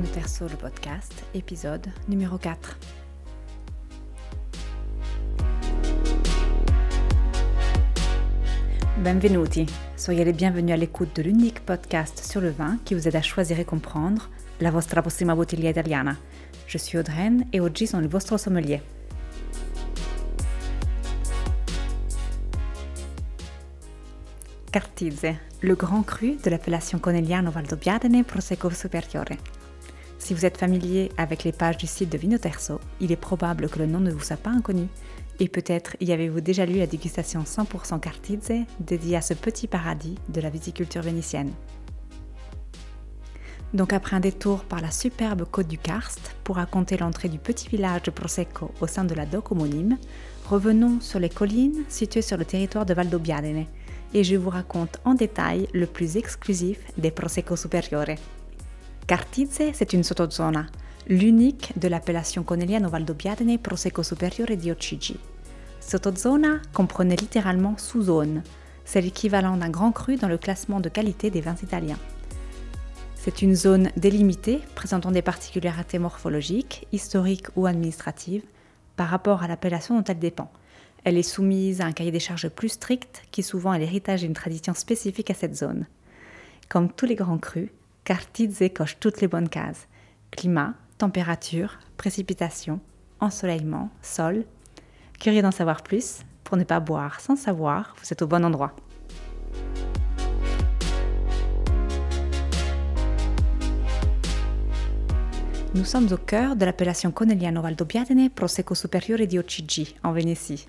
Terzo, le podcast, épisode numéro 4. Benvenuti, soyez les bienvenus à l'écoute de l'unique podcast sur le vin qui vous aide à choisir et comprendre la vostra prossima bottiglia italiana. Je suis Audreyne et oggi sono il vostro sommelier. Cartize, le grand cru de l'appellation Conegliano Valdobbiadene Prosecco Superiore. Si vous êtes familier avec les pages du site de Vino Terzo, il est probable que le nom ne vous soit pas inconnu. Et peut-être y avez-vous déjà lu la dégustation 100% Cartize dédiée à ce petit paradis de la viticulture vénitienne. Donc après un détour par la superbe côte du Karst pour raconter l'entrée du petit village de Prosecco au sein de la DOC homonyme, revenons sur les collines situées sur le territoire de Valdobbiadene et je vous raconte en détail le plus exclusif des Prosecco Superiore. Cartize, c'est une sottozona, l'unique de l'appellation Conegliano Valdobbiadene Prosecco Superiore di OCG. Sottozona comprenait littéralement sous-zone, c'est l'équivalent d'un grand cru dans le classement de qualité des vins italiens. C'est une zone délimitée présentant des particularités morphologiques, historiques ou administratives par rapport à l'appellation dont elle dépend, elle est soumise à un cahier des charges plus strict qui souvent est l'héritage d'une tradition spécifique à cette zone. Comme tous les grands crus, Cartize coche toutes les bonnes cases. Climat, température, précipitation, ensoleillement, sol. Curieux d'en savoir plus Pour ne pas boire sans savoir, vous êtes au bon endroit. Nous sommes au cœur de l'appellation Conegliano Valdobbiadene Prosecco Superiore di OCG, en Vénétie.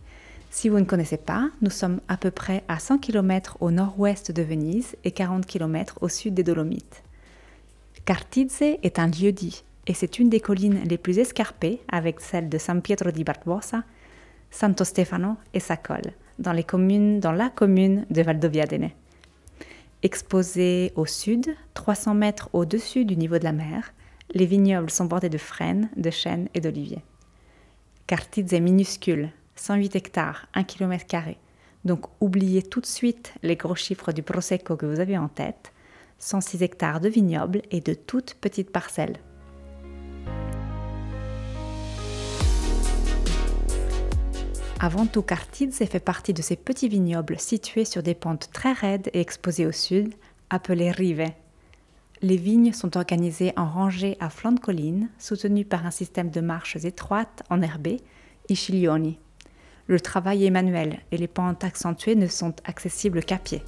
Si vous ne connaissez pas, nous sommes à peu près à 100 km au nord-ouest de Venise et 40 km au sud des Dolomites. Cartize est un lieu-dit et c'est une des collines les plus escarpées avec celle de San Pietro di Barbosa, Santo Stefano et Sacol, dans, la commune de Valdobbiadene. Exposée au sud, 300 mètres au-dessus du niveau de la mer, les vignobles sont bordés de frênes, de chênes et d'oliviers. Cartiz est minuscule, 108 hectares, 1 km. Donc oubliez tout de suite les gros chiffres du Prosecco que vous avez en tête. 106 hectares de vignobles et de toutes petites parcelles. Avant tout, Cartiz fait partie de ces petits vignobles situés sur des pentes très raides et exposés au sud, appelés rive, les vignes sont organisées en rangées à flanc de colline, soutenues par un système de marches étroites en herbé, i Le travail est manuel et les pentes accentuées ne sont accessibles qu'à pied.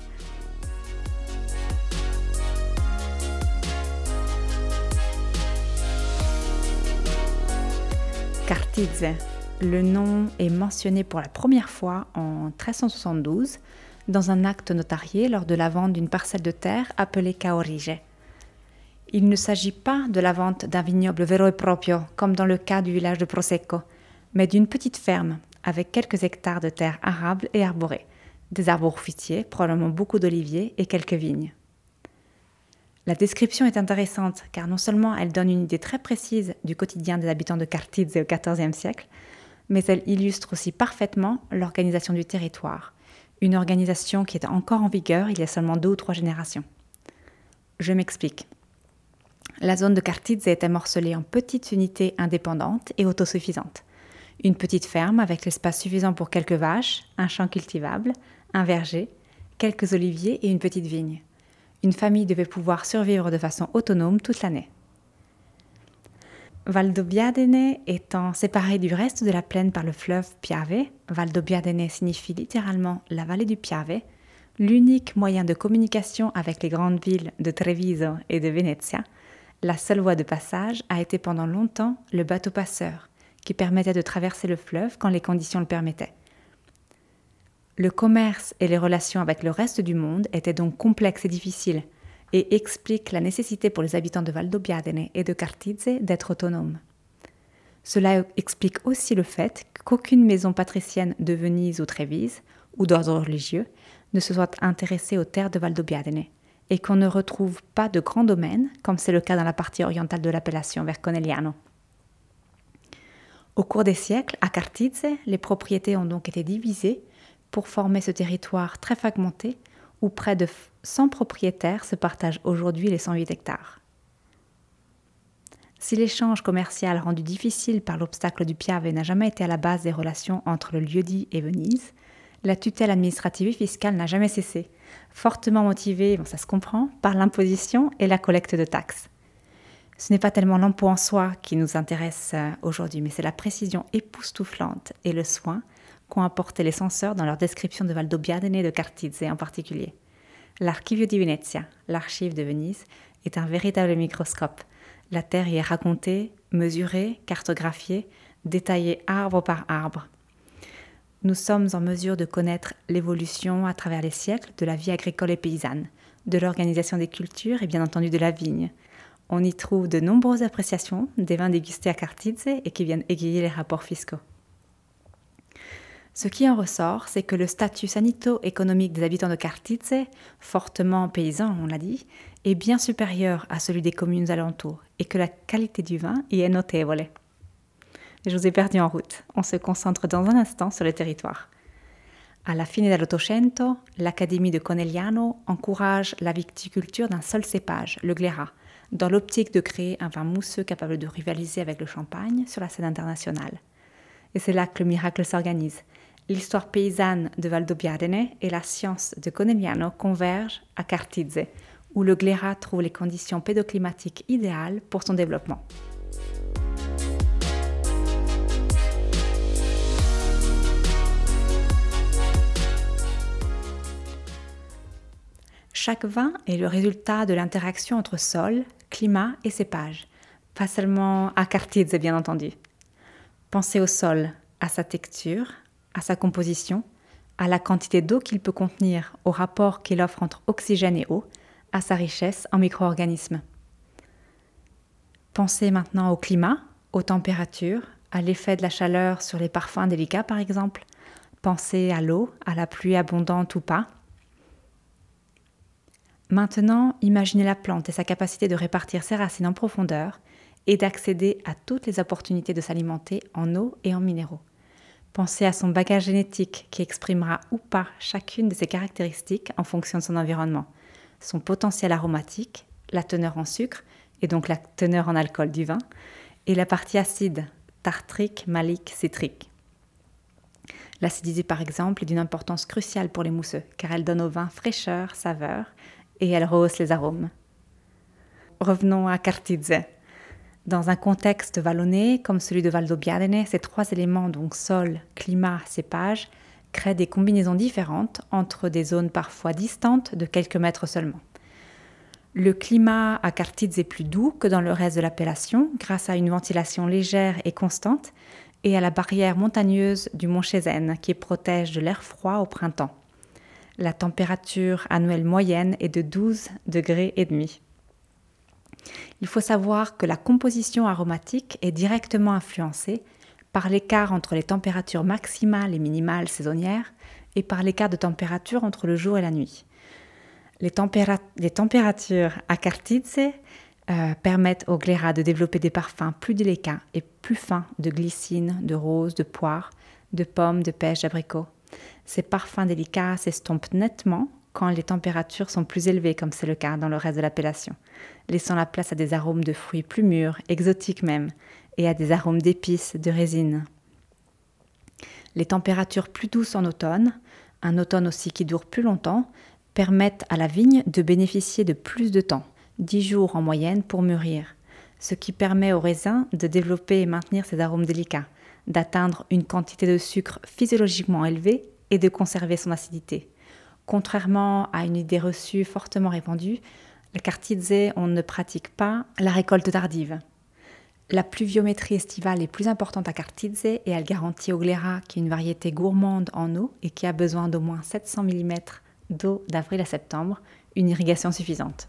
Le nom est mentionné pour la première fois en 1372 dans un acte notarié lors de la vente d'une parcelle de terre appelée Caorige. Il ne s'agit pas de la vente d'un vignoble vero e proprio, comme dans le cas du village de Prosecco, mais d'une petite ferme avec quelques hectares de terre arable et arborée, des arbres fruitiers, probablement beaucoup d'oliviers et quelques vignes. La description est intéressante car non seulement elle donne une idée très précise du quotidien des habitants de Cartize au XIVe siècle, mais elle illustre aussi parfaitement l'organisation du territoire, une organisation qui est encore en vigueur il y a seulement deux ou trois générations. Je m'explique. La zone de Cartize était morcelée en petites unités indépendantes et autosuffisantes. Une petite ferme avec l'espace suffisant pour quelques vaches, un champ cultivable, un verger, quelques oliviers et une petite vigne. Une famille devait pouvoir survivre de façon autonome toute l'année. Valdobbiadene étant séparée du reste de la plaine par le fleuve Piave, Valdobbiadene signifie littéralement la vallée du Piave, l'unique moyen de communication avec les grandes villes de Treviso et de Venezia, la seule voie de passage a été pendant longtemps le bateau passeur, qui permettait de traverser le fleuve quand les conditions le permettaient. Le commerce et les relations avec le reste du monde étaient donc complexes et difficiles, et expliquent la nécessité pour les habitants de Valdobbiadene et de Cartize d'être autonomes. Cela explique aussi le fait qu'aucune maison patricienne de Venise ou Trévise, ou d'ordre religieux, ne se soit intéressée aux terres de Valdobbiadene, et qu'on ne retrouve pas de grands domaines, comme c'est le cas dans la partie orientale de l'appellation vers Conegliano. Au cours des siècles, à Cartize, les propriétés ont donc été divisées pour former ce territoire très fragmenté où près de 100 propriétaires se partagent aujourd'hui les 108 hectares. Si l'échange commercial rendu difficile par l'obstacle du Piave n'a jamais été à la base des relations entre le lieu-dit et Venise, la tutelle administrative et fiscale n'a jamais cessé, fortement motivée, bon, ça se comprend, par l'imposition et la collecte de taxes. Ce n'est pas tellement l'impôt en soi qui nous intéresse euh, aujourd'hui, mais c'est la précision époustouflante et le soin qu'ont apporté les censeurs dans leur description de Valdobbiadene et de Cartizze en particulier. L'Archivio di Venezia, l'archive de Venise, est un véritable microscope. La Terre y est racontée, mesurée, cartographiée, détaillée arbre par arbre. Nous sommes en mesure de connaître l'évolution à travers les siècles de la vie agricole et paysanne, de l'organisation des cultures et bien entendu de la vigne, on y trouve de nombreuses appréciations des vins dégustés à Cartizze et qui viennent égayer les rapports fiscaux. Ce qui en ressort, c'est que le statut sanito-économique des habitants de Cartizze, fortement paysan, on l'a dit, est bien supérieur à celui des communes alentours et que la qualité du vin y est notevole. Je vous ai perdu en route. On se concentre dans un instant sur le territoire. À la fine dell'Ottocento, l'Académie de Conegliano encourage la viticulture d'un seul cépage, le Glera, dans l'optique de créer un vin mousseux capable de rivaliser avec le champagne sur la scène internationale. Et c'est là que le miracle s'organise. L'histoire paysanne de Valdobbiadene et la science de Conegliano convergent à Cartizze, où le Glera trouve les conditions pédoclimatiques idéales pour son développement. Chaque vin est le résultat de l'interaction entre sol, climat et cépage, pas seulement à Cartizze bien entendu. Pensez au sol, à sa texture, à sa composition, à la quantité d'eau qu'il peut contenir, au rapport qu'il offre entre oxygène et eau, à sa richesse en micro-organismes. Pensez maintenant au climat, aux températures, à l'effet de la chaleur sur les parfums délicats par exemple. Pensez à l'eau, à la pluie abondante ou pas, Maintenant, imaginez la plante et sa capacité de répartir ses racines en profondeur et d'accéder à toutes les opportunités de s'alimenter en eau et en minéraux. Pensez à son bagage génétique qui exprimera ou pas chacune de ses caractéristiques en fonction de son environnement, son potentiel aromatique, la teneur en sucre et donc la teneur en alcool du vin, et la partie acide, tartrique, malique, citrique. L'acidité par exemple est d'une importance cruciale pour les mousseux car elle donne au vin fraîcheur, saveur et elle rehausse les arômes. Revenons à Cartizze. Dans un contexte vallonné comme celui de Valdobbiadene, ces trois éléments, donc sol, climat, cépage, créent des combinaisons différentes entre des zones parfois distantes de quelques mètres seulement. Le climat à Cartizze est plus doux que dans le reste de l'appellation grâce à une ventilation légère et constante et à la barrière montagneuse du mont Chézenne qui protège de l'air froid au printemps. La température annuelle moyenne est de 12 degrés et demi. Il faut savoir que la composition aromatique est directement influencée par l'écart entre les températures maximales et minimales saisonnières et par l'écart de température entre le jour et la nuit. Les, températures à Cartizze euh, permettent au glérat de développer des parfums plus délicats et plus fins de glycine, de rose, de poire, de pommes, de pêche, d'abricot. Ces parfums délicats s'estompent nettement quand les températures sont plus élevées, comme c'est le cas dans le reste de l'appellation, laissant la place à des arômes de fruits plus mûrs, exotiques même, et à des arômes d'épices, de résine. Les températures plus douces en automne, un automne aussi qui dure plus longtemps, permettent à la vigne de bénéficier de plus de temps, 10 jours en moyenne pour mûrir, ce qui permet au raisin de développer et maintenir ses arômes délicats, d'atteindre une quantité de sucre physiologiquement élevée et de conserver son acidité. Contrairement à une idée reçue fortement répandue, la Cartizze, on ne pratique pas la récolte tardive. La pluviométrie estivale est plus importante à Cartizze et elle garantit au Glera, qui est une variété gourmande en eau et qui a besoin d'au moins 700 mm d'eau d'avril à septembre, une irrigation suffisante.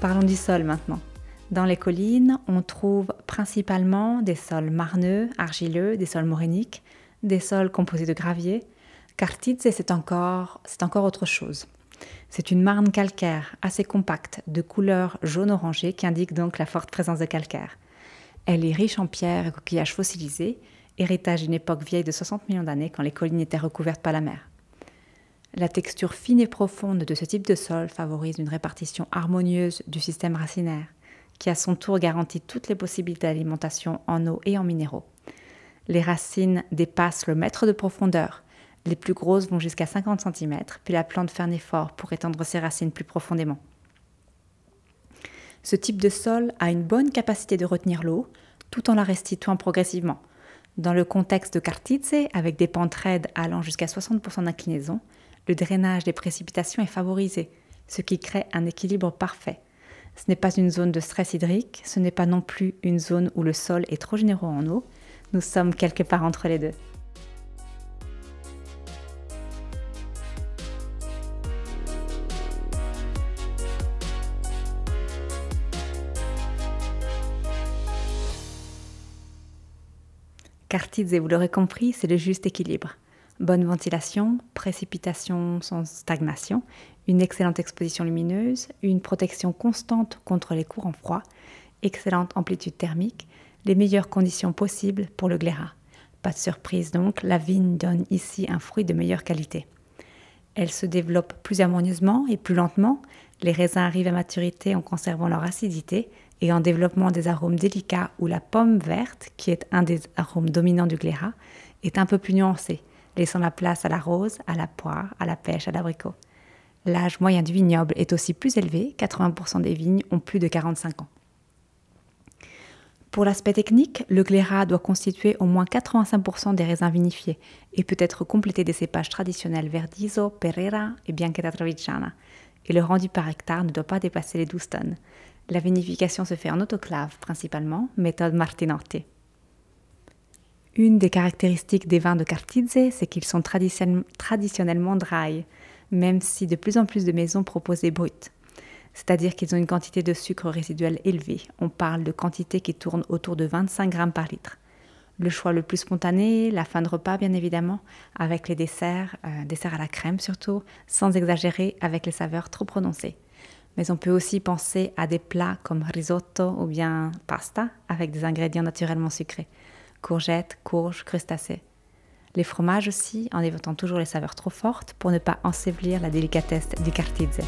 Parlons du sol maintenant. Dans les collines, on trouve principalement des sols marneux, argileux, des sols moréniques, des sols composés de gravier. Cartizze, c'est encore, encore autre chose. C'est une marne calcaire assez compacte, de couleur jaune-orangé, qui indique donc la forte présence de calcaire. Elle est riche en pierres et coquillages fossilisés, héritage d'une époque vieille de 60 millions d'années quand les collines étaient recouvertes par la mer. La texture fine et profonde de ce type de sol favorise une répartition harmonieuse du système racinaire, qui à son tour garantit toutes les possibilités d'alimentation en eau et en minéraux. Les racines dépassent le mètre de profondeur. Les plus grosses vont jusqu'à 50 cm, puis la plante fait un effort pour étendre ses racines plus profondément. Ce type de sol a une bonne capacité de retenir l'eau, tout en la restituant progressivement. Dans le contexte de Cartize, avec des pentes raides allant jusqu'à 60% d'inclinaison, le drainage des précipitations est favorisé, ce qui crée un équilibre parfait. Ce n'est pas une zone de stress hydrique, ce n'est pas non plus une zone où le sol est trop généreux en eau, nous sommes quelque part entre les deux. Cartize, vous l'aurez compris, c'est le juste équilibre. Bonne ventilation, précipitation sans stagnation, une excellente exposition lumineuse, une protection constante contre les courants froids, excellente amplitude thermique, les meilleures conditions possibles pour le glérat. Pas de surprise donc, la vigne donne ici un fruit de meilleure qualité. Elle se développe plus harmonieusement et plus lentement. Les raisins arrivent à maturité en conservant leur acidité et en développement des arômes délicats où la pomme verte, qui est un des arômes dominants du glérat, est un peu plus nuancée, laissant la place à la rose, à la poire, à la pêche, à l'abricot. L'âge moyen du vignoble est aussi plus élevé, 80% des vignes ont plus de 45 ans. Pour l'aspect technique, le glérat doit constituer au moins 85% des raisins vinifiés et peut être complété des cépages traditionnels Verdiso, Pereira et Bianchetta Trevigiana. Et le rendu par hectare ne doit pas dépasser les 12 tonnes. La vinification se fait en autoclave principalement, méthode Martinotti. Une des caractéristiques des vins de Cartize, c'est qu'ils sont traditionnellement dry, même si de plus en plus de maisons proposent des bruts. C'est-à-dire qu'ils ont une quantité de sucre résiduel élevée. On parle de quantités qui tournent autour de 25 grammes par litre. Le choix le plus spontané, la fin de repas bien évidemment, avec les desserts, euh, desserts à la crème surtout, sans exagérer avec les saveurs trop prononcées mais on peut aussi penser à des plats comme risotto ou bien pasta avec des ingrédients naturellement sucrés, courgettes, courges, crustacés. Les fromages aussi, en évitant toujours les saveurs trop fortes pour ne pas ensevelir la délicatesse du cartizze.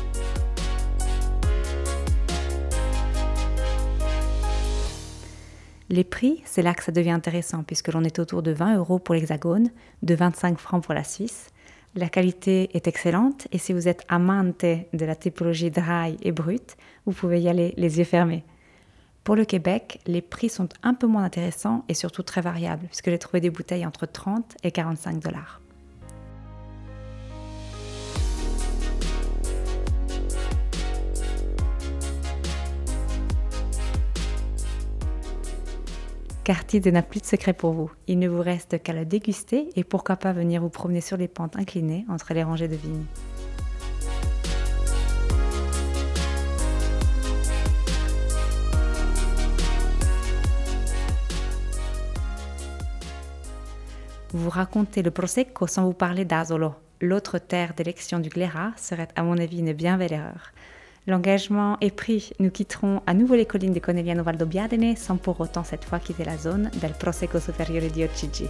Les prix, c'est là que ça devient intéressant puisque l'on est autour de 20 euros pour l'hexagone, de 25 francs pour la Suisse la qualité est excellente et si vous êtes amante de la typologie dry et brute, vous pouvez y aller les yeux fermés. Pour le Québec, les prix sont un peu moins intéressants et surtout très variables puisque j'ai trouvé des bouteilles entre 30 et 45 dollars. Cartide n'a plus de secret pour vous. Il ne vous reste qu'à la déguster et pourquoi pas venir vous promener sur les pentes inclinées entre les rangées de vignes. Vous racontez le Prosecco sans vous parler d'Asolo. L'autre terre d'élection du Glérat serait à mon avis une bien belle erreur. L'engagement est pris. Nous quitterons à nouveau les collines de Conegliano Valdobbiadene sans pour autant cette fois quitter la zone del Prosecco Superiore di Ocigi.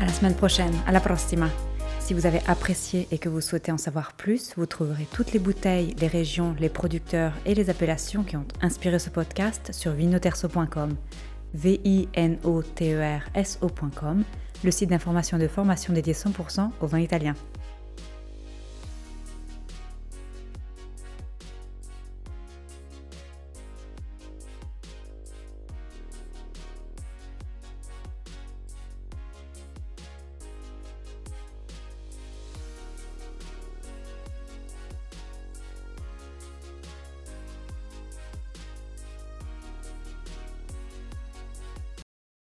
À la semaine prochaine, à la prossima. Si vous avez apprécié et que vous souhaitez en savoir plus, vous trouverez toutes les bouteilles, les régions, les producteurs et les appellations qui ont inspiré ce podcast sur vinoterso.com, v i n o t e le site d'information de formation dédié 100% au vin italien.